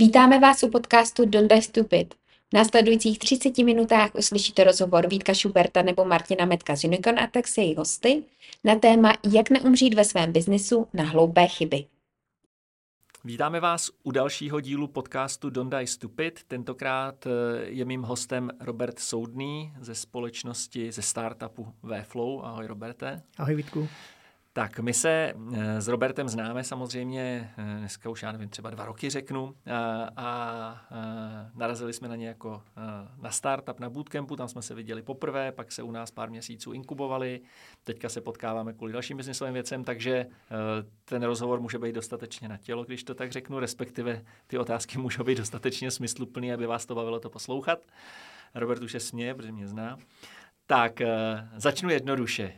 Vítáme vás u podcastu Don't Die Stupid. V následujících 30 minutách uslyšíte rozhovor Vítka Šuberta nebo Martina Metka z Unicorn Attack s její hosty na téma Jak neumřít ve svém biznisu na hloupé chyby. Vítáme vás u dalšího dílu podcastu Don't Die Stupid. Tentokrát eh, je mým hostem Robert Soudný ze společnosti, ze startupu Vflow. Ahoj Roberte. Ahoj Vítku. Tak my se eh, s Robertem známe samozřejmě, eh, dneska už já nevím, třeba dva roky řeknu, a, a narazili jsme na ně jako na startup, na bootcampu, tam jsme se viděli poprvé, pak se u nás pár měsíců inkubovali, teďka se potkáváme kvůli dalším biznisovým věcem, takže ten rozhovor může být dostatečně na tělo, když to tak řeknu, respektive ty otázky můžou být dostatečně smysluplný, aby vás to bavilo to poslouchat. Robert už je směje, protože mě zná. Tak, začnu jednoduše.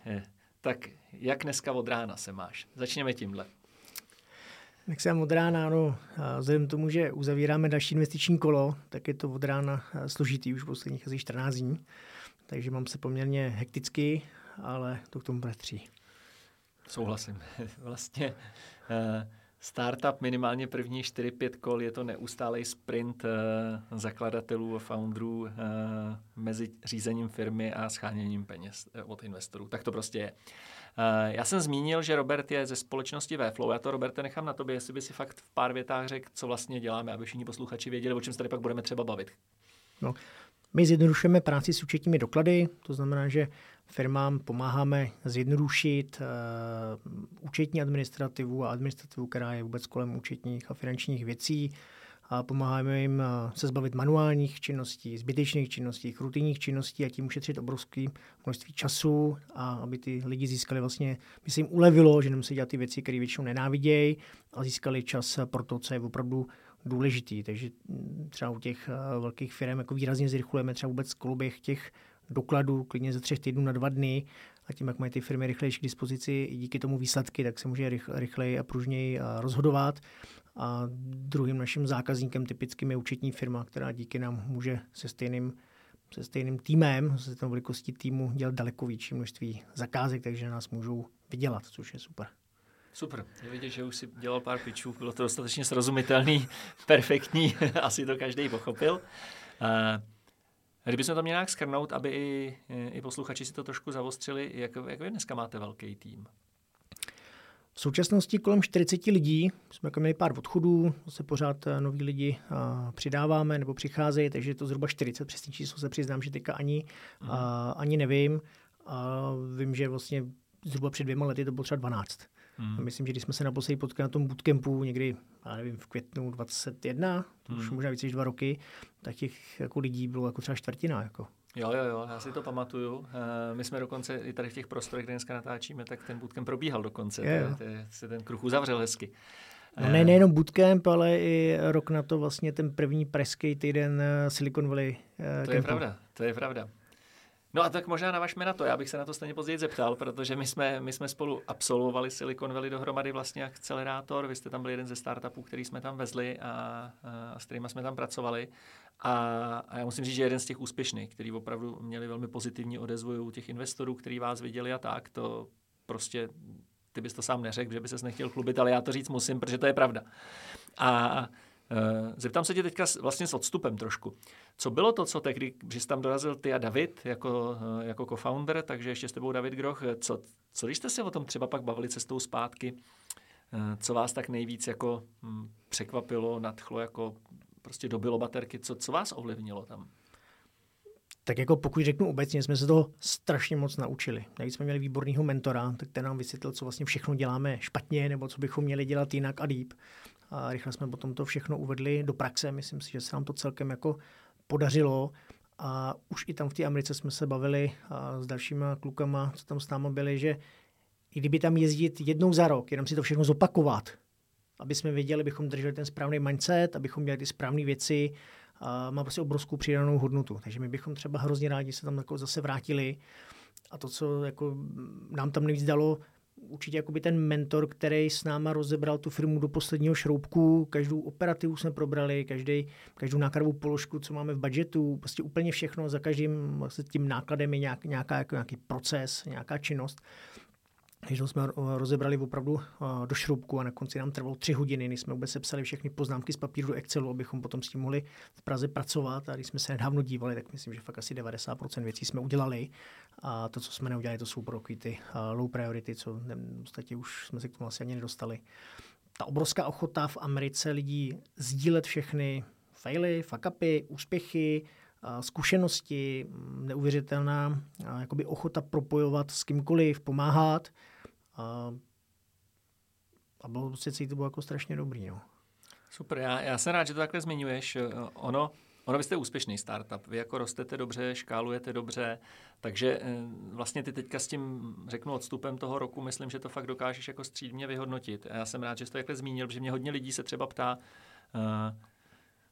Tak jak dneska od rána se máš? Začněme tímhle. Jak jsem od rána, no, vzhledem tomu, že uzavíráme další investiční kolo, tak je to od rána složitý už posledních asi 14 dní. Takže mám se poměrně hekticky, ale to k tomu patří. Souhlasím. Vlastně uh, startup minimálně první 4-5 kol je to neustálý sprint uh, zakladatelů a founderů uh, mezi řízením firmy a scháněním peněz uh, od investorů. Tak to prostě je. Uh, já jsem zmínil, že Robert je ze společnosti Vflow. Já to, Roberte, nechám na tobě, jestli by si fakt v pár větách řekl, co vlastně děláme, aby všichni posluchači věděli, o čem se tady pak budeme třeba bavit. No, my zjednodušujeme práci s účetními doklady, to znamená, že firmám pomáháme zjednodušit uh, účetní administrativu a administrativu, která je vůbec kolem účetních a finančních věcí. A pomáháme jim uh, se zbavit manuálních činností, zbytečných činností, rutinních činností a tím ušetřit obrovské množství času a aby ty lidi získali vlastně, by se jim ulevilo, že nemusí dělat ty věci, které většinou nenávidějí a získali čas pro to, co je opravdu důležitý. Takže třeba u těch uh, velkých firm jako výrazně zrychlujeme třeba vůbec koloběh těch dokladů, klidně ze třech týdnů na dva dny a tím, jak mají ty firmy rychlejší k dispozici díky tomu výsledky, tak se může rychleji a pružněji rozhodovat. A druhým naším zákazníkem typickým je účetní firma, která díky nám může se stejným se stejným týmem, se stejnou velikostí týmu dělat daleko větší množství zakázek, takže nás můžou vydělat, což je super. Super, je vidět, že už si dělal pár pičů, bylo to dostatečně srozumitelný, perfektní, asi to každý pochopil. Uh, Kdybychom to měli nějak skrnout, aby i, i posluchači si to trošku zavostřili, jak, jak vy dneska máte velký tým? V současnosti kolem 40 lidí, jsme jako měli pár odchodů, zase pořád eh, noví lidi a, přidáváme nebo přicházejí, takže je to zhruba 40, přesně číslo se přiznám, že teďka ani, mm. a, ani nevím. A vím, že vlastně zhruba před dvěma lety to bylo třeba 12. Hmm. Myslím, že když jsme se naposledy potkali na tom bootcampu někdy, já nevím, v květnu 21, to hmm. už možná více než dva roky, tak těch jako lidí bylo jako třeba čtvrtina. Jako. Jo, jo, jo, já si to pamatuju. Eh, my jsme dokonce i tady v těch prostorech, kde dneska natáčíme, tak ten bootcamp probíhal dokonce. Je, to, se ten kruh uzavřel hezky. No ne, nejenom bootcamp, ale i rok na to vlastně ten první preský týden eh, Silicon Valley. To campu. je pravda, to je pravda. No a tak možná navažme na to, já bych se na to stejně později zeptal, protože my jsme, my jsme spolu absolvovali Silicon Valley dohromady vlastně akcelerátor, vy jste tam byl jeden ze startupů, který jsme tam vezli a, a s kterými jsme tam pracovali. A, a já musím říct, že jeden z těch úspěšných, který opravdu měli velmi pozitivní odezvu u těch investorů, který vás viděli a tak, to prostě ty bys to sám neřekl, že by ses nechtěl chlubit, ale já to říct musím, protože to je pravda. A Eh, zeptám se tě teďka vlastně s odstupem trošku. Co bylo to, co tehdy, když tam dorazil ty a David jako, eh, jako co-founder, takže ještě s tebou David Groch, eh, co, co když jste se o tom třeba pak bavili cestou zpátky, co vás tak nejvíc jako hm, překvapilo, nadchlo, jako prostě dobilo baterky, co, co vás ovlivnilo tam? Tak jako pokud řeknu obecně, jsme se toho strašně moc naučili. Navíc jsme měli výborného mentora, tak ten nám vysvětlil, co vlastně všechno děláme špatně, nebo co bychom měli dělat jinak a líp a rychle jsme potom to všechno uvedli do praxe. Myslím si, že se nám to celkem jako podařilo. A už i tam v té Americe jsme se bavili a s dalšíma klukama, co tam s námi byli, že i kdyby tam jezdit jednou za rok, jenom si to všechno zopakovat, aby jsme věděli, abychom drželi ten správný mindset, abychom měli ty správné věci, a má prostě obrovskou přidanou hodnotu. Takže my bychom třeba hrozně rádi se tam jako zase vrátili. A to, co jako nám tam nejvíc dalo, určitě jakoby ten mentor, který s náma rozebral tu firmu do posledního šroubku, každou operativu jsme probrali, každý, každou nákladovou položku, co máme v budgetu, prostě úplně všechno, za každým vlastně tím nákladem je nějak, nějaká, jako nějaký proces, nějaká činnost. To jsme rozebrali opravdu do šroubku a na konci nám trvalo tři hodiny, než jsme vůbec sepsali všechny poznámky z papíru do Excelu, abychom potom s tím mohli v Praze pracovat. A když jsme se nedávno dívali, tak myslím, že fakt asi 90% věcí jsme udělali. A to, co jsme neudělali, to jsou pro ty low priority, co v podstatě už jsme se k tomu asi ani nedostali. Ta obrovská ochota v Americe lidí sdílet všechny faily, fuck upy, úspěchy, zkušenosti, neuvěřitelná jakoby ochota propojovat s kýmkoliv, pomáhat. A, a bylo prostě to bylo jako strašně dobrý. No. Super, já, já jsem rád, že to takhle zmiňuješ. Ono, ono vy jste úspěšný startup, vy jako rostete dobře, škálujete dobře, takže eh, vlastně ty teďka s tím, řeknu odstupem toho roku, myslím, že to fakt dokážeš jako střídmě vyhodnotit. Já jsem rád, že jsi to takhle zmínil, protože mě hodně lidí se třeba ptá, uh,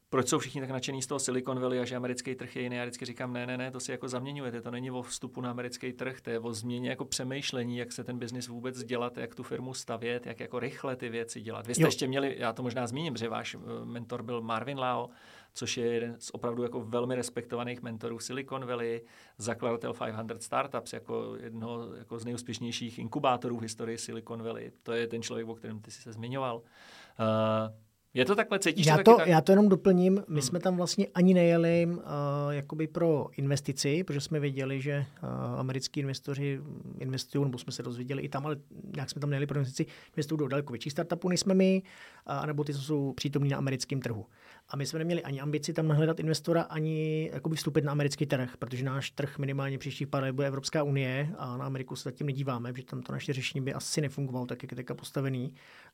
proč jsou všichni tak nadšení z toho Silicon Valley a že americký trh je jiný. Já vždycky říkám, ne, ne, ne, to si jako zaměňujete, to není o vstupu na americký trh, to je o změně jako přemýšlení, jak se ten biznis vůbec dělat, jak tu firmu stavět, jak jako rychle ty věci dělat. Vy jste jo. ještě měli, já to možná zmíním, že váš eh, mentor byl Marvin Lao, což je jeden z opravdu jako velmi respektovaných mentorů Silicon Valley, zakladatel 500 Startups, jako jednoho jako z nejúspěšnějších inkubátorů v historii Silicon Valley. To je ten člověk, o kterém ty jsi se zmiňoval. Uh, je to takhle, cítíš já to, to tak? Já to jenom doplním. My hmm. jsme tam vlastně ani nejeli uh, jakoby pro investici, protože jsme věděli, že uh, americký investoři investují, nebo jsme se dozvěděli i tam, ale nějak jsme tam nejeli pro investici, investují do daleko větších startupů, než jsme my, uh, anebo ty, co jsou přítomní na americkém trhu. A my jsme neměli ani ambici tam nahledat investora, ani jakoby vstoupit na americký trh, protože náš trh minimálně příštích pár let bude Evropská unie a na Ameriku se zatím nedíváme, protože tam to naše řešení by asi nefungovalo tak, jak je teďka postavený.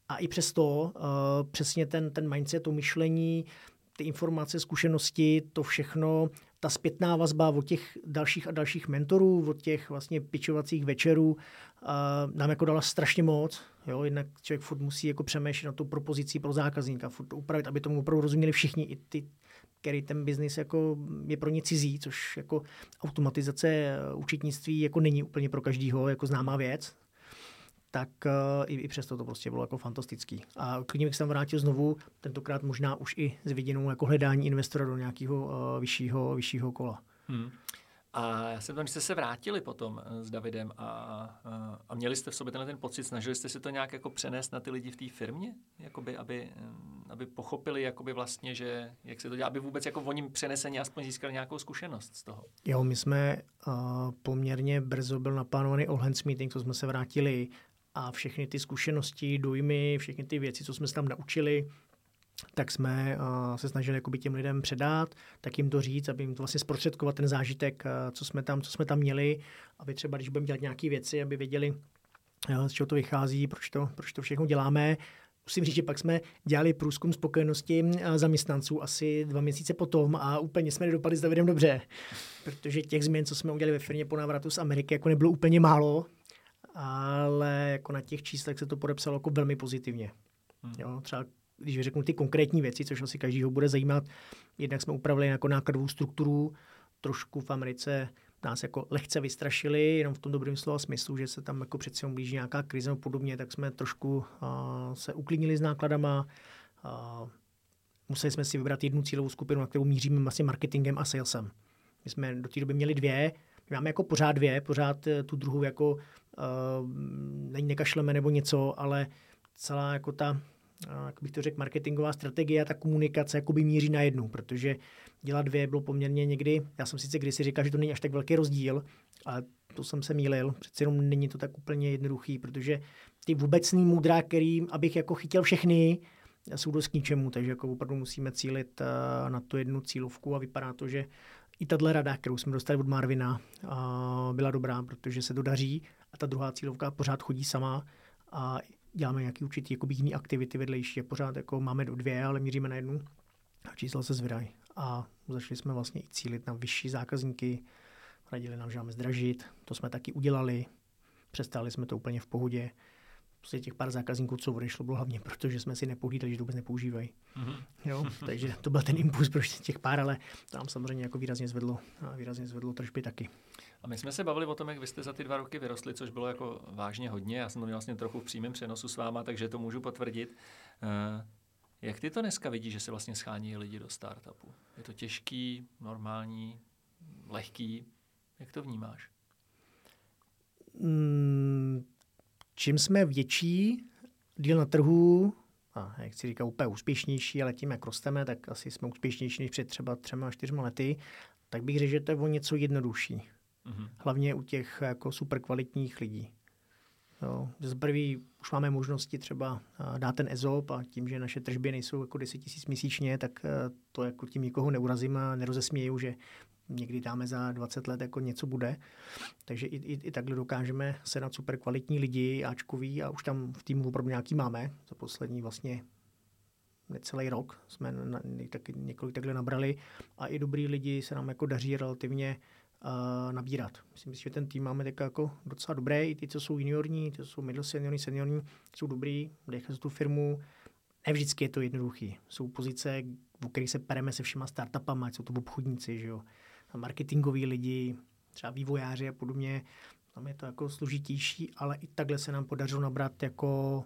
A i přesto uh, přesně ten, ten mindset, to myšlení, ty informace, zkušenosti, to všechno, ta zpětná vazba od těch dalších a dalších mentorů, od těch vlastně pičovacích večerů uh, nám jako dala strašně moc. Jo? Jednak člověk furt musí jako přemýšlet na tu propozici pro zákazníka, furt upravit, aby tomu opravdu rozuměli všichni, i ty, který ten biznis jako je pro ně cizí, což jako automatizace eh, účetnictví jako není úplně pro každýho jako známá věc tak uh, i, i přesto to prostě bylo jako fantastický. A klidně bych se tam vrátil znovu, tentokrát možná už i s viděnou jako hledání investora do nějakého uh, vyššího, vyššího kola. Hmm. A já jsem tam, když jste se vrátili potom eh, s Davidem a, a, a měli jste v sobě tenhle ten pocit, snažili jste se to nějak jako přenést na ty lidi v té firmě, jakoby, aby, aby pochopili jakoby vlastně, že jak se to dělá, aby vůbec jako oni přenesení aspoň získali nějakou zkušenost z toho. Jo, my jsme uh, poměrně brzo byl naplánovaný all hands meeting, co jsme se vrátili a všechny ty zkušenosti, dojmy, všechny ty věci, co jsme se tam naučili, tak jsme se snažili jakoby těm lidem předat, tak jim to říct, aby jim to vlastně zprostředkovat ten zážitek, co, jsme tam, co jsme tam měli, aby třeba, když budeme dělat nějaké věci, aby věděli, z čeho to vychází, proč to, proč to všechno děláme. Musím říct, že pak jsme dělali průzkum spokojenosti zaměstnanců asi dva měsíce potom a úplně jsme nedopadli s Davidem dobře, protože těch změn, co jsme udělali ve firmě po návratu z Ameriky, jako nebylo úplně málo ale jako na těch číslech se to podepsalo jako velmi pozitivně. Hmm. Jo, třeba když řeknu ty konkrétní věci, což asi každýho bude zajímat, jednak jsme upravili jako nákladovou strukturu, trošku v Americe nás jako lehce vystrašili, jenom v tom dobrém slova smyslu, že se tam jako přeci blíží nějaká krize a podobně, tak jsme trošku uh, se uklidnili s nákladama. Uh, museli jsme si vybrat jednu cílovou skupinu, na kterou míříme vlastně marketingem a salesem. My jsme do té doby měli dvě, my máme jako pořád dvě, pořád eh, tu druhou jako uh, nekašleme nebo něco, ale celá jako ta, jak bych to řekl, marketingová strategie a ta komunikace jako by míří na jednu, protože dělat dvě bylo poměrně někdy, já jsem sice kdysi říkal, že to není až tak velký rozdíl, ale to jsem se mýlil, přeci jenom není to tak úplně jednoduchý, protože ty vůbecný můdra, který, abych jako chytil všechny, jsou dost k ničemu, takže jako opravdu musíme cílit uh, na tu jednu cílovku a vypadá to, že i tahle rada, kterou jsme dostali od Marvina, byla dobrá, protože se to daří a ta druhá cílovka pořád chodí sama a děláme nějaký určitý jako jiný aktivity vedlejší. Pořád jako máme do dvě, ale míříme na jednu a čísla se zvedají. A začali jsme vlastně i cílit na vyšší zákazníky, radili nám, že máme zdražit, to jsme taky udělali, přestali jsme to úplně v pohodě prostě těch pár zákazníků, co odešlo, bylo hlavně protože jsme si nepohlídali, že to vůbec nepoužívají. Mm-hmm. Jo, takže to byl ten impuls pro těch pár, ale to nám samozřejmě jako výrazně zvedlo, výrazně zvedlo tržby taky. A my jsme se bavili o tom, jak vy jste za ty dva roky vyrostli, což bylo jako vážně hodně. Já jsem to měl vlastně trochu v přímém přenosu s váma, takže to můžu potvrdit. Uh, jak ty to dneska vidíš, že se vlastně schání lidi do startupu? Je to těžký, normální, lehký? Jak to vnímáš? Mm, čím jsme větší díl na trhu, a jak si říká, úplně úspěšnější, ale tím, jak rosteme, tak asi jsme úspěšnější než před třeba třema, čtyřma lety, tak bych řekl, že to je o něco jednodušší. Mm-hmm. Hlavně u těch jako super kvalitních lidí. Jo. Z prvý už máme možnosti třeba dát ten EZOP a tím, že naše tržby nejsou jako 10 tisíc měsíčně, tak to jako tím nikoho neurazím a nerozesměju, že někdy dáme za 20 let jako něco bude. Takže i, i, i takhle dokážeme se na super kvalitní lidi, Ačkový a už tam v týmu opravdu nějaký máme. Za poslední vlastně necelý rok jsme na, tak, několik takhle nabrali a i dobrý lidi se nám jako daří relativně uh, nabírat. Myslím si, že ten tým máme tak jako docela dobrý, i ty, co jsou juniorní, ty, co jsou middle seniorní, seniorní, jsou dobrý, dechají tu firmu. Ne vždycky je to jednoduchý. Jsou pozice, o kterých se pereme se všema startupama, jsou to obchodníci, že jo marketingoví lidi, třeba vývojáři a podobně. Tam je to jako složitější, ale i takhle se nám podařilo nabrat jako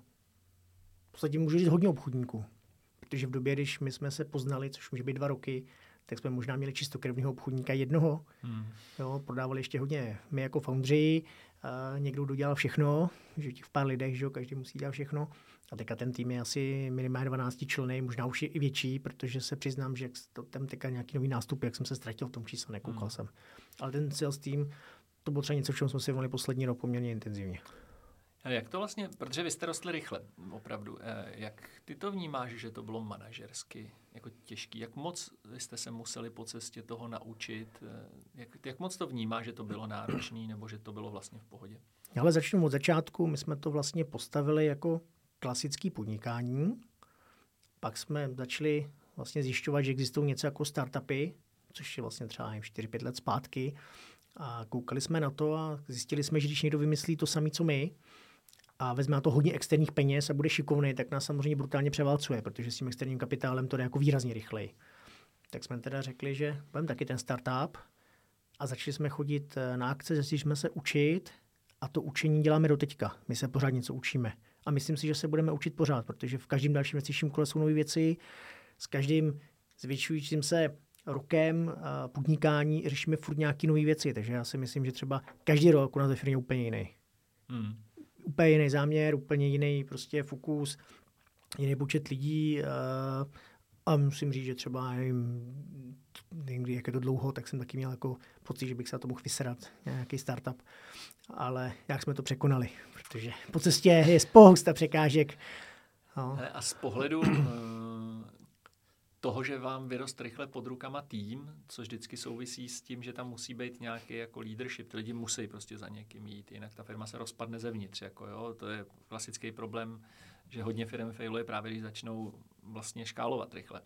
v podstatě můžu říct hodně obchodníků. Protože v době, když my jsme se poznali, což může být dva roky, tak jsme možná měli čistokrevného obchodníka jednoho. Hmm. Jo, prodávali ještě hodně my jako foundři, a někdo dodělal všechno, že těch v pár lidech, že jo, každý musí dělat všechno. A teďka ten tým je asi minimálně 12 členy, možná už je i větší, protože se přiznám, že to, tam teďka nějaký nový nástup, jak jsem se ztratil v tom čísle, nekoukal hmm. jsem. Ale ten sales tým, to bylo třeba něco, v čem jsme si volili poslední rok poměrně intenzivně. A jak to vlastně, protože vy jste rostli rychle, opravdu, eh, jak ty to vnímáš, že to bylo manažersky jako těžký? Jak moc jste se museli po cestě toho naučit? Eh, jak, jak moc to vnímáš, že to bylo náročné nebo že to bylo vlastně v pohodě? Ale začnu od začátku. My jsme to vlastně postavili jako klasický podnikání. Pak jsme začali vlastně zjišťovat, že existují něco jako startupy, což je vlastně třeba 4-5 let zpátky. A koukali jsme na to a zjistili jsme, že když někdo vymyslí to samé, co my, a vezme na to hodně externích peněz a bude šikovný, tak nás samozřejmě brutálně převálcuje, protože s tím externím kapitálem to jde jako výrazně rychleji. Tak jsme teda řekli, že budeme taky ten startup a začali jsme chodit eh, na akce, začali jsme se učit a to učení děláme do teďka. My se pořád něco učíme. A myslím si, že se budeme učit pořád, protože v každém dalším investičním kole jsou nové věci, s každým zvětšujícím se rokem podnikání řešíme furt nějaké nové věci, takže já si myslím, že třeba každý rok u nás ve firmě úplně jiný. Hmm úplně jiný záměr, úplně jiný prostě fokus, jiný počet lidí a musím říct, že třeba nevím, nevím, jak je to dlouho, tak jsem taky měl jako pocit, že bych se na to mohl vyserat, nějaký startup. Ale jak jsme to překonali, protože po cestě je spousta překážek. No. A z pohledu eh, toho, že vám vyrost rychle pod rukama tým, což vždycky souvisí s tím, že tam musí být nějaký jako leadership. Ty lidi musí prostě za někým jít, jinak ta firma se rozpadne zevnitř. Jako jo. To je klasický problém, že hodně firm failuje právě, když začnou vlastně škálovat rychle.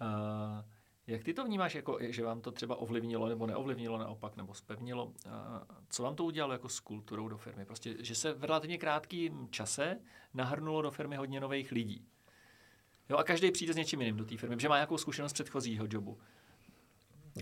Uh, jak ty to vnímáš, jako, že vám to třeba ovlivnilo nebo neovlivnilo naopak, nebo spevnilo? Uh, co vám to udělalo jako s kulturou do firmy? Prostě, že se v relativně krátkém čase nahrnulo do firmy hodně nových lidí. Jo, a každý přijde s něčím jiným do té firmy, že má nějakou zkušenost předchozího jobu.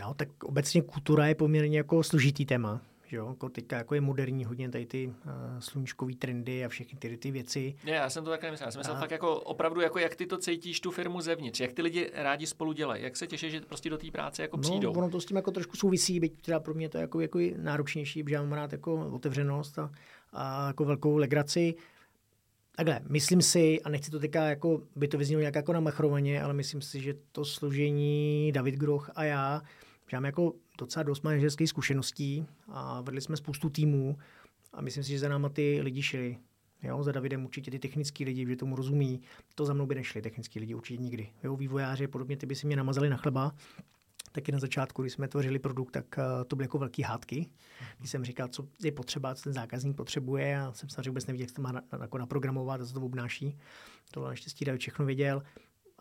No, tak obecně kultura je poměrně jako složitý téma. Že jo? Jako teďka jako je moderní hodně tady ty uh, sluníčkové trendy a všechny ty, ty věci. Ne, já jsem to také nemyslel. Já jsem myslel a... fakt jako opravdu, jako jak ty to cítíš, tu firmu zevnitř, jak ty lidi rádi spolu dělají, jak se těší, že prostě do té práce jako no, přijdou. ono to s tím jako trošku souvisí, byť teda pro mě to je jako, jako náročnější, protože já mám rád jako otevřenost a, a jako velkou legraci. Takhle, myslím si, a nechci to teďka jako, by to vyznělo nějak jako namachrovaně, ale myslím si, že to složení David Groch a já, že máme jako docela dost manažerských zkušeností a vedli jsme spoustu týmů a myslím si, že za náma ty lidi šli. Jo, za Davidem určitě ty technický lidi, že tomu rozumí. To za mnou by nešli technický lidi určitě nikdy. Jo, vývojáři podobně ty by si mě namazali na chleba taky na začátku, když jsme tvořili produkt, tak uh, to byly jako velké hádky. Když jsem říkal, co je potřeba, co ten zákazník potřebuje a jsem samozřejmě vůbec nevěděl, jak to má na, jako naprogramovat a co to obnáší. Tohle naštěstí David všechno věděl.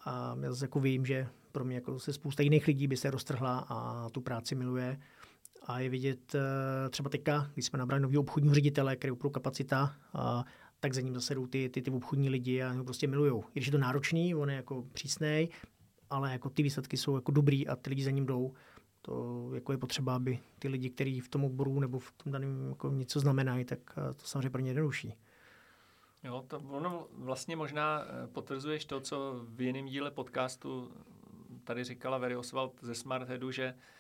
A já zase jako vím, že pro mě jako se spousta jiných lidí by se roztrhla a tu práci miluje. A je vidět uh, třeba teďka, když jsme nabrali nový obchodního ředitele, který opravdu kapacita, uh, tak za ním zase jdou ty, ty, ty obchodní lidi a ho prostě milujou. Když je to náročný, on je jako přísnej, ale jako ty výsledky jsou jako dobrý a ty lidi za ním jdou. To jako je potřeba, aby ty lidi, kteří v tom oboru nebo v tom daném jako něco znamenají, tak eh, to samozřejmě pro ně jednodušší. Jo, to ono vlastně možná eh, potvrzuješ to, co v jiném díle podcastu tady říkala Very Oswald ze Smart Headu, že Uh,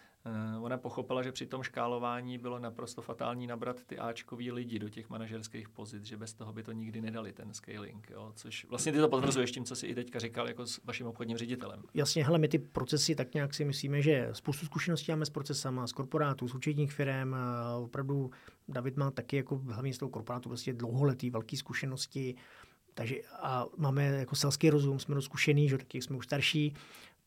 ona pochopila, že při tom škálování bylo naprosto fatální nabrat ty Ačkový lidi do těch manažerských pozic, že bez toho by to nikdy nedali, ten scaling. Jo? Což vlastně ty to potvrzuješ tím, co si i teďka říkal jako s vaším obchodním ředitelem. Jasně, hele, my ty procesy tak nějak si myslíme, že spoustu zkušeností máme s procesama, z korporátů, z účetních firm. Opravdu David má taky jako hlavně z toho korporátu prostě dlouholetý velký zkušenosti. Takže a máme jako selský rozum, jsme zkušený, že taky jsme už starší,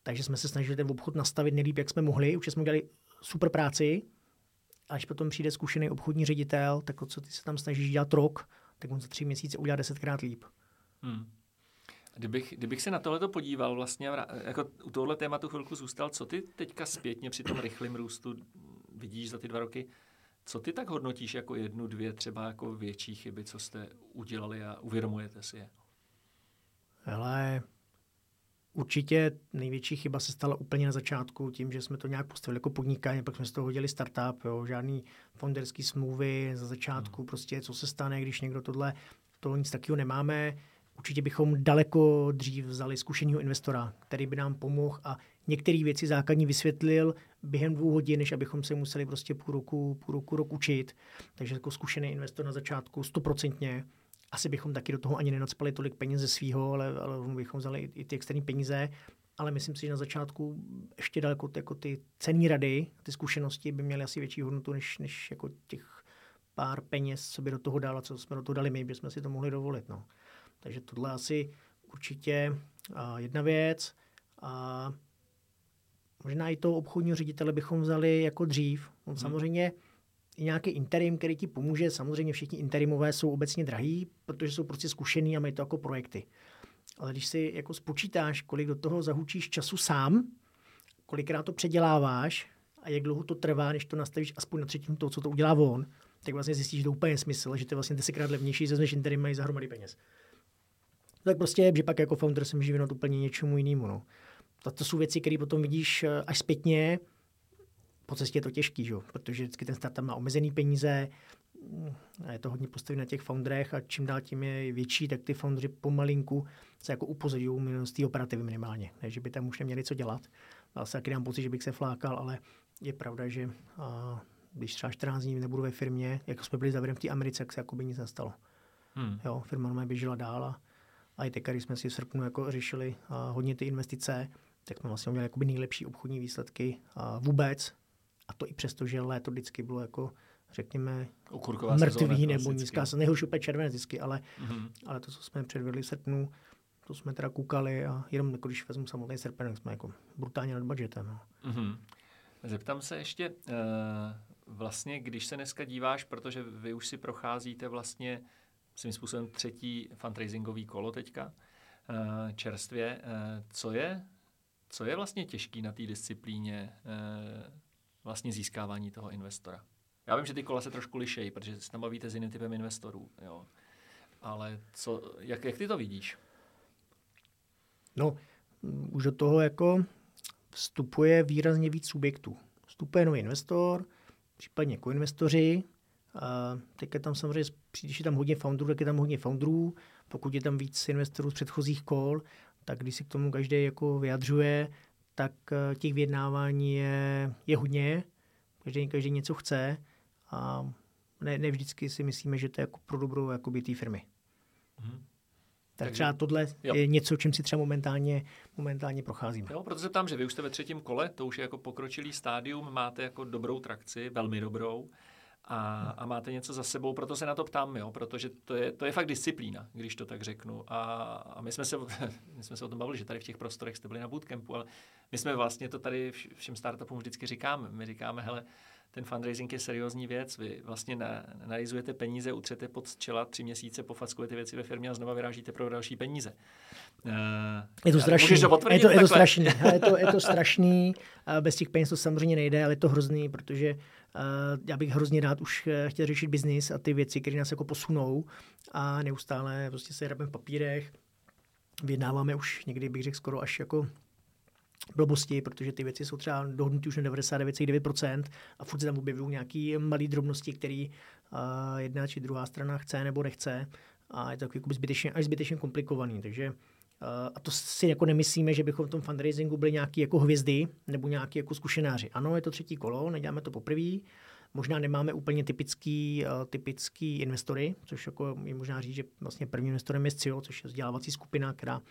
takže jsme se snažili ten obchod nastavit nejlíp, jak jsme mohli. Už jsme dělali super práci, a až potom přijde zkušený obchodní ředitel, tak to, co ty se tam snažíš dělat rok, tak on za tři měsíce udělá desetkrát líp. Hmm. Kdybych, kdybych se na tohle podíval, vlastně jako u tohle tématu chvilku zůstal, co ty teďka zpětně při tom rychlém růstu vidíš za ty dva roky, co ty tak hodnotíš jako jednu, dvě třeba jako větší chyby, co jste udělali a uvědomujete si je? Hele, určitě největší chyba se stala úplně na začátku tím, že jsme to nějak postavili jako podnikání, pak jsme z toho hodili startup, jo, žádný founderský smlouvy za začátku, hmm. prostě co se stane, když někdo tohle, to nic takového nemáme. Určitě bychom daleko dřív vzali zkušeného investora, který by nám pomohl a některé věci základní vysvětlil během dvou hodin, než abychom se museli prostě půl roku, půl roku rok učit. Takže jako zkušený investor na začátku stoprocentně. Asi bychom taky do toho ani nenacpali tolik peněz ze svého, ale, ale bychom vzali i, ty externí peníze. Ale myslím si, že na začátku ještě daleko jako ty cený rady, ty zkušenosti by měly asi větší hodnotu, než, než jako těch pár peněz, co by do toho dala, co jsme do toho dali my, bychom si to mohli dovolit. No. Takže tohle asi určitě uh, jedna věc. A možná i toho obchodního ředitele bychom vzali jako dřív. On hmm. samozřejmě nějaký interim, který ti pomůže. Samozřejmě všichni interimové jsou obecně drahý, protože jsou prostě zkušený a mají to jako projekty. Ale když si jako spočítáš, kolik do toho zahučíš času sám, kolikrát to předěláváš a jak dlouho to trvá, než to nastavíš aspoň na třetinu toho, co to udělá on, tak vlastně zjistíš, že to úplně smysl, že to je vlastně desetkrát levnější, než interim mají za hromady peněz tak prostě, že pak jako founder se může věnovat úplně něčemu jinému. No. To, to jsou věci, které potom vidíš eh, až zpětně, po cestě je to těžký, že? protože vždycky ten startup má omezený peníze, a je to hodně postavené na těch founderech a čím dál tím je větší, tak ty foundry pomalinku se jako upozadují z té operativy minimálně. Ne, že by tam už neměli co dělat. Já se taky dám pocit, že bych se flákal, ale je pravda, že a, když třeba 14 dní nebudu ve firmě, jako jsme byli zavřeni v té Americe, tak se jako by nic nestalo. Hmm. Jo, firma normálně běžela dál a a i teď, když jsme si v srpnu jako řešili a hodně ty investice, tak jsme vlastně měli jakoby nejlepší obchodní výsledky a vůbec. A to i přesto, že léto vždycky bylo jako řekněme, Okurková mrtvý nebo nízká, se nejhorší úplně červené vždycky, ale, mm-hmm. ale to, co jsme předvedli v srpnu, to jsme teda koukali a jenom jako když vezmu samotný srpen, tak jsme jako brutálně nad budgetem. No. Mm-hmm. Zeptám se ještě, uh, vlastně, když se dneska díváš, protože vy už si procházíte vlastně svým způsobem třetí fundraisingový kolo teďka, eh, čerstvě. Eh, co je, co je vlastně těžký na té disciplíně eh, vlastně získávání toho investora? Já vím, že ty kola se trošku lišejí, protože se tam bavíte s jiným typem investorů. Jo. Ale co, jak, jak ty to vidíš? No, už do toho jako vstupuje výrazně víc subjektů. Vstupuje nový investor, případně koinvestoři, a teď je tam samozřejmě, když je tam hodně founderů, tak je tam hodně founderů. Pokud je tam víc investorů z předchozích kol, tak když si k tomu každý jako vyjadřuje, tak eh, těch vyjednávání je, je hodně. Každý, každý něco chce a ne, ne vždycky si myslíme, že to je jako pro dobrou jakoby té firmy. Mm-hmm. Tak Takže, třeba tohle jo. je něco, čím si třeba momentálně, momentálně procházíme. Jo, proto se ptám, že vy už jste ve třetím kole, to už je jako pokročilý stádium, máte jako dobrou trakci, velmi dobrou a, a máte něco za sebou, proto se na to ptám, jo, protože to je, to je fakt disciplína, když to tak řeknu. A, a my, jsme se, my jsme se o tom bavili, že tady v těch prostorech jste byli na bootcampu, ale my jsme vlastně to tady všem startupům vždycky říkáme. My říkáme, hele, ten fundraising je seriózní věc. Vy vlastně narizujete peníze, utřete pod čela tři měsíce, pofackujete věci ve firmě a znova vyrážíte pro další peníze. Uh, je to strašný. To je to, je to strašný. je, to, je to strašný. Bez těch peněz to samozřejmě nejde, ale je to hrozný, protože Uh, já bych hrozně rád už eh, chtěl řešit biznis a ty věci, které nás jako posunou a neustále prostě se hrabeme v papírech. Vyjednáváme už někdy, bych řekl, skoro až jako blbosti, protože ty věci jsou třeba dohodnuty už na 99,9% a furt se tam objevují nějaké malé drobnosti, které uh, jedna či druhá strana chce nebo nechce a je to takový zbytečně, až zbytečně komplikovaný. Takže a to si jako nemyslíme, že bychom v tom fundraisingu byli nějaký jako hvězdy nebo nějaký jako zkušenáři. Ano, je to třetí kolo, neděláme to poprvé. Možná nemáme úplně typický, uh, typický investory, což jako je možná říct, že vlastně prvním investorem je SCIO, což je vzdělávací skupina, která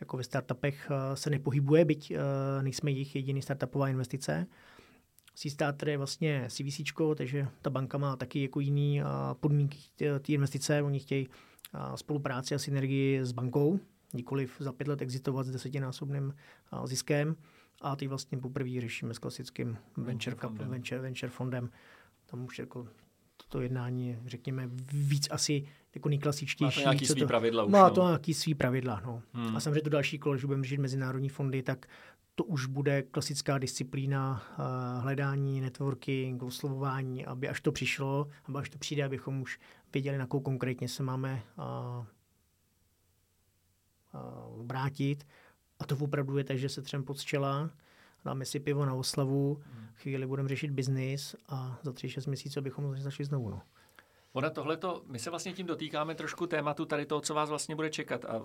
jako ve startupech uh, se nepohybuje, byť uh, nejsme jejich jediný startupová investice. C-Starter je vlastně CVC, takže ta banka má taky jako jiný podmínky té investice. Oni chtějí spolupráci a synergii s bankou, nikoliv za pět let exitovat s desetinásobným ziskem. A teď vlastně poprvé řešíme s klasickým venture, venture, venture, venture fondem. Tam už jako toto jednání, řekněme, víc asi jako nejklasičtější. Má to nějaký svý to, pravidla už, Má no. to nějaký svý pravidla, no. Hmm. A samozřejmě to další kolo, když budeme řešit mezinárodní fondy, tak to už bude klasická disciplína uh, hledání, networking, oslovování, aby až to přišlo, aby až to přijde, abychom už věděli, na koho konkrétně se máme uh, uh, vrátit. A to opravdu je tak, že se třem pod čela, dáme si pivo na oslavu, hmm. chvíli budeme řešit biznis a za tři, šest měsíců bychom začali znovu. No. Ona tohleto, my se vlastně tím dotýkáme trošku tématu tady toho, co vás vlastně bude čekat. A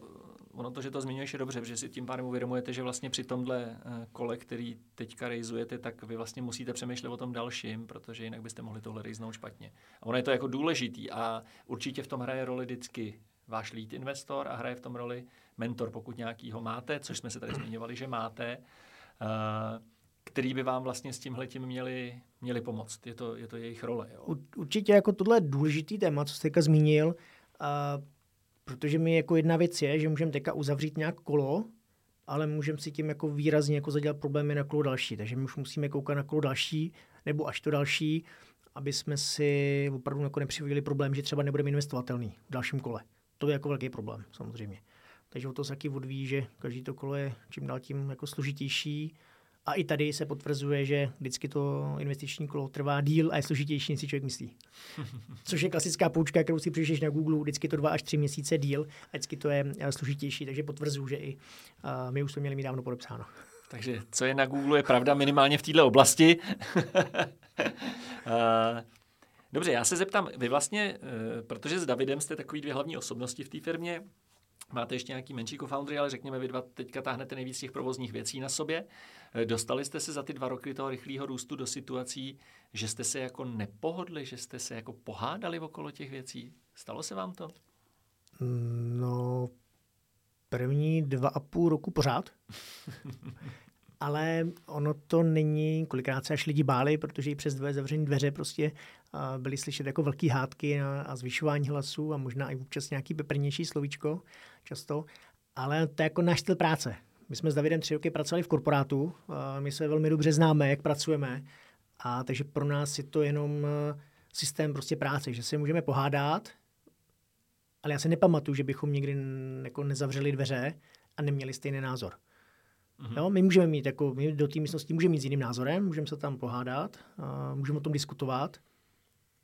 ono to, že to zmiňuješ, je dobře, protože si tím pádem uvědomujete, že vlastně při tomhle eh, kole, který teďka rejzujete, tak vy vlastně musíte přemýšlet o tom dalším, protože jinak byste mohli tohle rejznout špatně. A ono je to jako důležitý a určitě v tom hraje roli vždycky váš lead investor a hraje v tom roli mentor, pokud nějakýho máte, což jsme se tady zmiňovali, že máte. Uh, který by vám vlastně s tímhle tím měli, měli pomoct. Je to, je to jejich role. Jo? Určitě jako tohle je důležitý téma, co jste teďka zmínil, a, protože mi jako jedna věc je, že můžeme teďka uzavřít nějak kolo, ale můžeme si tím jako výrazně jako zadělat problémy na kolo další. Takže my už musíme koukat na kolo další, nebo až to další, aby jsme si opravdu jako nepřivodili problém, že třeba nebudeme investovatelný v dalším kole. To je jako velký problém, samozřejmě. Takže o to se taky odvíjí, že každý to kolo je čím dál tím jako složitější a i tady se potvrzuje, že vždycky to investiční kolo trvá díl a je složitější, než si člověk myslí. Což je klasická poučka, kterou si přišeš na Google, vždycky to dva až tři měsíce díl a vždycky to je eh, složitější, takže potvrzuju, že i uh, my už jsme měli mít dávno podepsáno. Takže co je na Google je pravda minimálně v této oblasti. uh, Dobře, já se zeptám, vy vlastně, protože s Davidem jste takový dvě hlavní osobnosti v té firmě, Máte ještě nějaký menší co-foundry, ale řekněme, vy dva teďka táhnete nejvíc těch provozních věcí na sobě. Eh, dostali jste se za ty dva roky toho rychlého růstu do situací, že jste se jako nepohodli, že jste se jako pohádali okolo těch věcí? Stalo se vám to? No, první dva a půl roku pořád. ale ono to není, kolikrát se až lidi báli, protože i přes dvě zavřené dveře prostě byly slyšet jako velký hádky a, a zvyšování hlasu a možná i občas nějaký peprnější slovíčko často, ale to je jako náš styl práce. My jsme s Davidem tři roky pracovali v korporátu, my se velmi dobře známe, jak pracujeme, a takže pro nás je to jenom systém prostě práce, že se můžeme pohádat, ale já se nepamatuju, že bychom někdy jako nezavřeli dveře a neměli stejný názor. Mm-hmm. Jo, my můžeme mít, jako, my do té místnosti můžeme mít s jiným názorem, můžeme se tam pohádat, a můžeme o tom diskutovat,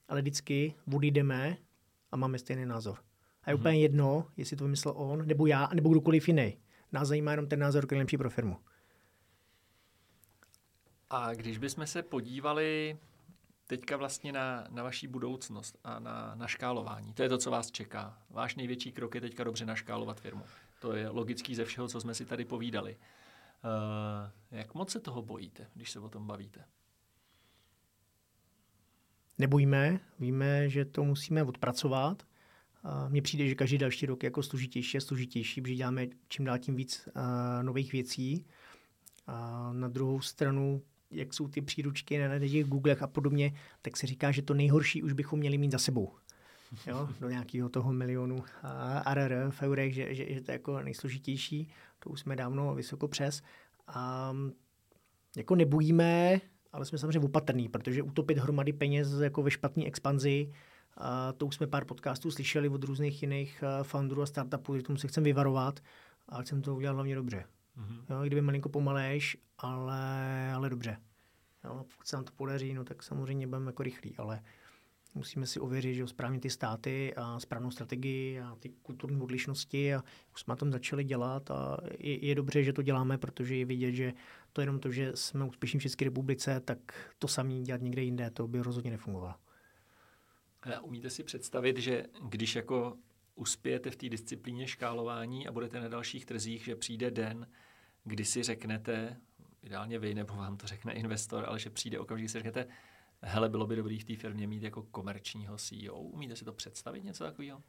ale vždycky odjdeme a máme stejný názor. A je mm-hmm. úplně jedno, jestli to vymyslel on, nebo já, nebo kdokoliv jiný. Nás zajímá jenom ten názor, který je lepší pro firmu. A když bychom se podívali teďka vlastně na, na vaší budoucnost a na, na škálování, to je to, co vás čeká. Váš největší krok je teďka dobře naškálovat firmu. To je logický ze všeho, co jsme si tady povídali. Uh, jak moc se toho bojíte, když se o tom bavíte? Nebojíme, víme, že to musíme odpracovat. Mně přijde, že každý další rok je jako složitější a složitější, protože děláme čím dál tím víc uh, nových věcí. A na druhou stranu, jak jsou ty příručky na těch Googlech a podobně, tak se říká, že to nejhorší už bychom měli mít za sebou. Jo, do nějakého toho milionu ARR v eurech, že, že, že to je jako nejsložitější. To už jsme dávno vysoko přes. A jako nebojíme, ale jsme samozřejmě opatrní, protože utopit hromady peněz jako ve špatné expanzi, a to už jsme pár podcastů slyšeli od různých jiných founderů a startupů, že tomu se chcem vyvarovat a chcem to udělat hlavně dobře. Mm-hmm. Jo, kdyby malinko pomalejš, ale, ale dobře. Jo, pokud se nám to podaří, no tak samozřejmě budeme jako rychlí, ale musíme si ověřit, že správně ty státy a správnou strategii a ty kulturní odlišnosti a už jsme na tom začali dělat a je, je dobře, že to děláme, protože je vidět, že to je jenom to, že jsme úspěšní v České republice, tak to samý dělat někde jinde, to by rozhodně nefungovalo. A umíte si představit, že když jako uspějete v té disciplíně škálování a budete na dalších trzích, že přijde den, kdy si řeknete, ideálně vy, nebo vám to řekne investor, ale že přijde okamžik, si řeknete, hele, bylo by dobrý v té firmě mít jako komerčního CEO. Umíte si to představit něco takového?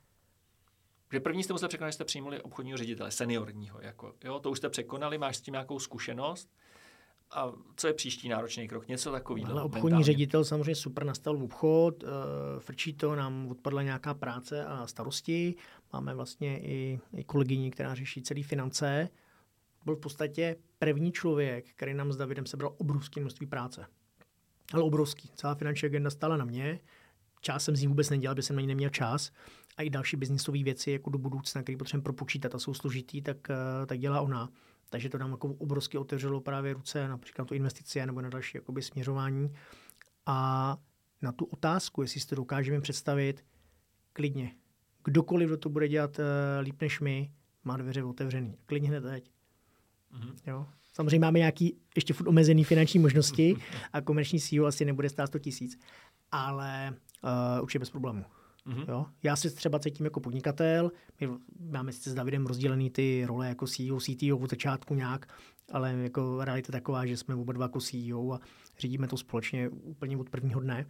Že první jste museli překonat, že jste přijmuli obchodního ředitele, seniorního. Jako, jo, to už jste překonali, máš s tím nějakou zkušenost. A co je příští náročný krok? Něco takového. Ale obchodní mentálně. ředitel samozřejmě super nastavil obchod, uh, frčí to, nám odpadla nějaká práce a starosti. Máme vlastně i, i kolegyni, která řeší celé finance. Byl v podstatě první člověk, který nám s Davidem sebral obrovské množství práce. Ale obrovský. Celá finanční agenda stála na mě. Čas jsem z ní vůbec nedělal, aby jsem na ní neměl čas. A i další biznisové věci jako do budoucna, které potřebujeme propočítat a jsou složitý, tak, uh, tak dělá ona. Takže to nám jako obrovsky otevřelo právě ruce například to investice nebo na další jakoby, směřování. A na tu otázku, jestli si to dokážeme představit, klidně. Kdokoliv, kdo to bude dělat uh, líp než my, má dveře otevřený. Klidně hned teď. Mm-hmm. Jo? Samozřejmě máme nějaký ještě furt omezený finanční možnosti a komerční sílu asi nebude stát 100 tisíc, ale uh, určitě bez problému. Mm-hmm. Jo? Já se třeba cítím jako podnikatel, my máme sice s Davidem rozdělený ty role jako CEO, CTO od začátku nějak, ale jako realita je taková, že jsme oba dva jako CEO a řídíme to společně úplně od prvního dne.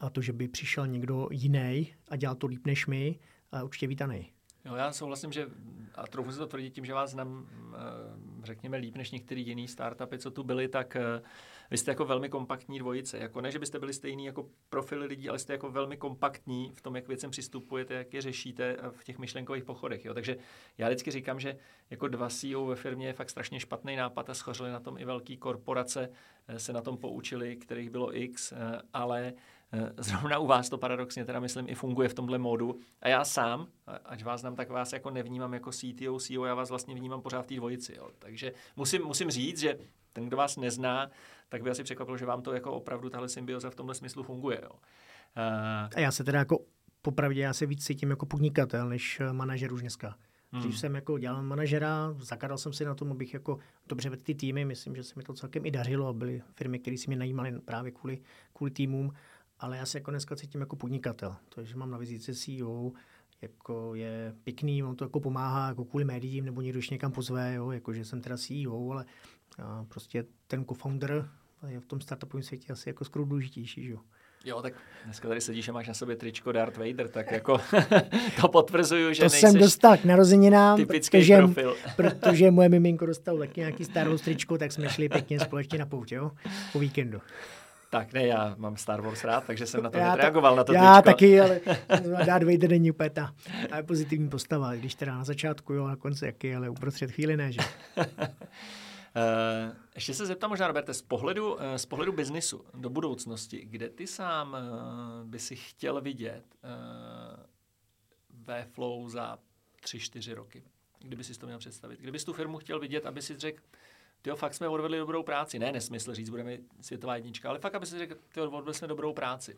A to, že by přišel někdo jiný a dělal to líp než my, určitě vítaný. Jo, já souhlasím, že a trochu se to tvrdit tím, že vás znám, eh, řekněme, líp než některý jiný startupy, co tu byli, tak eh, vy jste jako velmi kompaktní dvojice. Jako ne, že byste byli stejný jako profily lidí, ale jste jako velmi kompaktní v tom, jak věcem přistupujete, jak je řešíte v těch myšlenkových pochodech. Jo. Takže já vždycky říkám, že jako dva CEO ve firmě je fakt strašně špatný nápad a schořili na tom i velké korporace, eh, se na tom poučili, kterých bylo X, ale Eh, zrovna u vás to paradoxně teda myslím i funguje v tomhle módu. A já sám, ať vás znám, tak vás jako nevnímám jako CTO, CEO, já vás vlastně vnímám pořád v té dvojici. Jo. Takže musím, musím říct, že ten, kdo vás nezná, tak by asi překvapil, že vám to jako opravdu tahle symbioza v tomhle smyslu funguje. Jo. Uh, a já se teda jako popravdě, já se víc cítím jako podnikatel, než eh, manažer už dneska. Hmm. Když jsem jako dělal manažera, zakladal jsem si na tom, abych jako dobře vedl ty týmy, myslím, že se mi to celkem i dařilo, byly firmy, které si mě najímaly právě kvůli, kvůli týmům ale já se jako dneska cítím jako podnikatel. To, že mám na vizitce CEO, jako je pěkný, on to jako pomáhá jako kvůli médiím, nebo někdo ještě někam pozve, jo, jako že jsem teda CEO, ale a prostě ten co-founder je v tom startupovém světě asi jako skoro důležitější, že jo. Jo, tak dneska tady sedíš a máš na sobě tričko Darth Vader, tak jako to potvrzuju, že To jsem dostal k narozeninám, typický protože, profil. protože moje miminko dostalo taky nějaký starou tričko, tak jsme šli pěkně společně na pouť, jo, po víkendu. Tak ne, já mám Star Wars rád, takže jsem na to reagoval na to Já tričko. taky, ale Darth Vader není úplně ta pozitivní postava, když teda na začátku, jo, na konci jaký, ale uprostřed chvíli ne, že? Uh, ještě se zeptám možná, Roberte, z pohledu, uh, z pohledu biznisu do budoucnosti, kde ty sám uh, by si chtěl vidět uh, ve Flow za tři, čtyři roky? Kdyby si to měl představit? Kdybys tu firmu chtěl vidět, aby si řekl, ty fakt jsme odvedli dobrou práci. Ne nesmysl říct, budeme světová jednička, ale fakt, aby si řekl, ty odvedli jsme dobrou práci.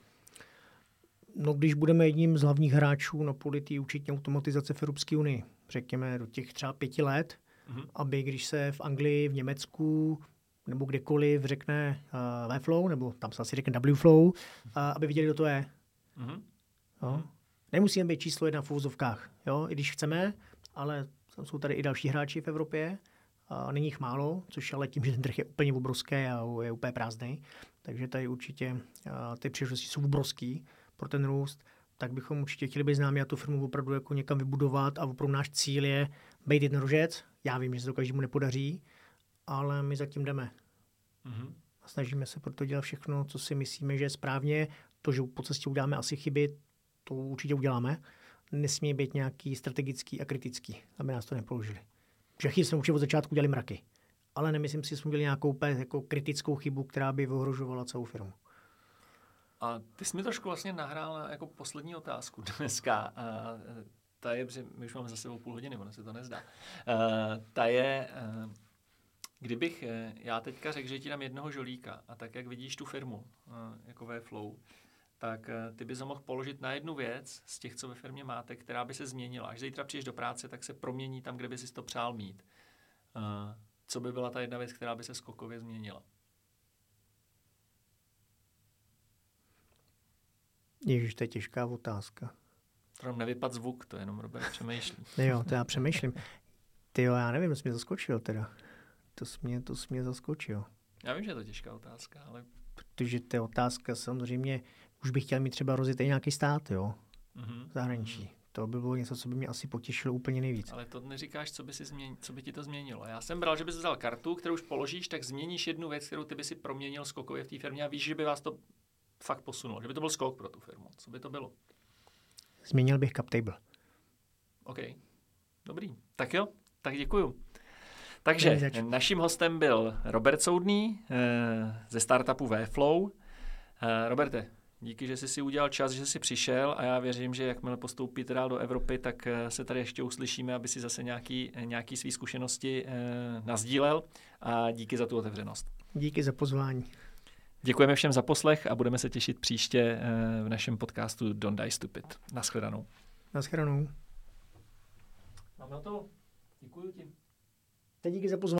No, když budeme jedním z hlavních hráčů na poli té účetní automatizace v Evropské unii, řekněme do těch třeba pěti let, mm-hmm. aby když se v Anglii, v Německu nebo kdekoliv řekne uh, Webflow, nebo tam se asi řekne Wflow, uh, aby viděli, kdo to je. Mm-hmm. Jo? Nemusíme být číslo jedna v úvozovkách, jo? i když chceme, ale jsou tady i další hráči v Evropě, Není jich málo, což ale tím, že ten trh je úplně obrovský a je úplně prázdný, takže tady určitě ty příležitosti jsou obrovský pro ten růst, tak bychom určitě chtěli být známi a tu firmu opravdu jako někam vybudovat a opravdu náš cíl je být jednorožec. Já vím, že se to každému nepodaří, ale my zatím jdeme. Mm-hmm. A snažíme se proto dělat všechno, co si myslíme, že je správně. To, že po cestě uděláme asi chyby, to určitě uděláme. Nesmí být nějaký strategický a kritický, aby nás to nepoložili. Všechny jsme určitě od začátku dělali mraky. Ale nemyslím si, že jsme udělali nějakou jako kritickou chybu, která by ohrožovala celou firmu. A ty jsi mi trošku vlastně nahrál jako poslední otázku dneska. A ta je, my už máme za sebou půl hodiny, ono se to nezdá. ta je, kdybych e, já teďka řekl, že ti dám jednoho žolíka a tak, jak vidíš tu firmu, jako ve Flow, tak e, ty bys ho mohl položit na jednu věc z těch, co ve firmě máte, která by se změnila. Až zítra přijdeš do práce, tak se promění tam, kde by si to přál mít. Co by byla ta jedna věc, která by se skokově změnila? Ježiš, to je těžká otázka. Nám nevypad zvuk, to jenom Robert přemýšlí. jo, to já přemýšlím. Ty jo, já nevím, jsi mě zaskočil teda. To jsi mě, to jsi mě zaskočil. Já vím, že je to těžká otázka, ale... Protože to je otázka samozřejmě, už bych chtěl mít třeba rozjet i nějaký stát, jo, mm-hmm. zahraničí. Mm-hmm. To by bylo něco, co by mě asi potěšilo úplně nejvíc. Ale to neříkáš, co by, si změn... co by ti to změnilo. Já jsem bral, že bys vzal kartu, kterou už položíš, tak změníš jednu věc, kterou ty by si proměnil skokově v té firmě a víš, že by vás to fakt posunulo, že by to byl skok pro tu firmu. Co by to bylo? Změnil bych cap table. OK. Dobrý. Tak jo, tak děkuju. Takže naším hostem byl Robert Soudný eh, ze startupu Vflow. Eh, Roberte, díky, že jsi si udělal čas, že jsi přišel a já věřím, že jakmile postoupí teda do Evropy, tak eh, se tady ještě uslyšíme, aby si zase nějaký, nějaký svý zkušenosti nazdílel a díky za tu otevřenost. Díky za pozvání. Děkujeme všem za poslech a budeme se těšit příště v našem podcastu Don't Die Stupid. Naschledanou. Naschledanou. Máme to. Děkuji ti. Díky za pozvání.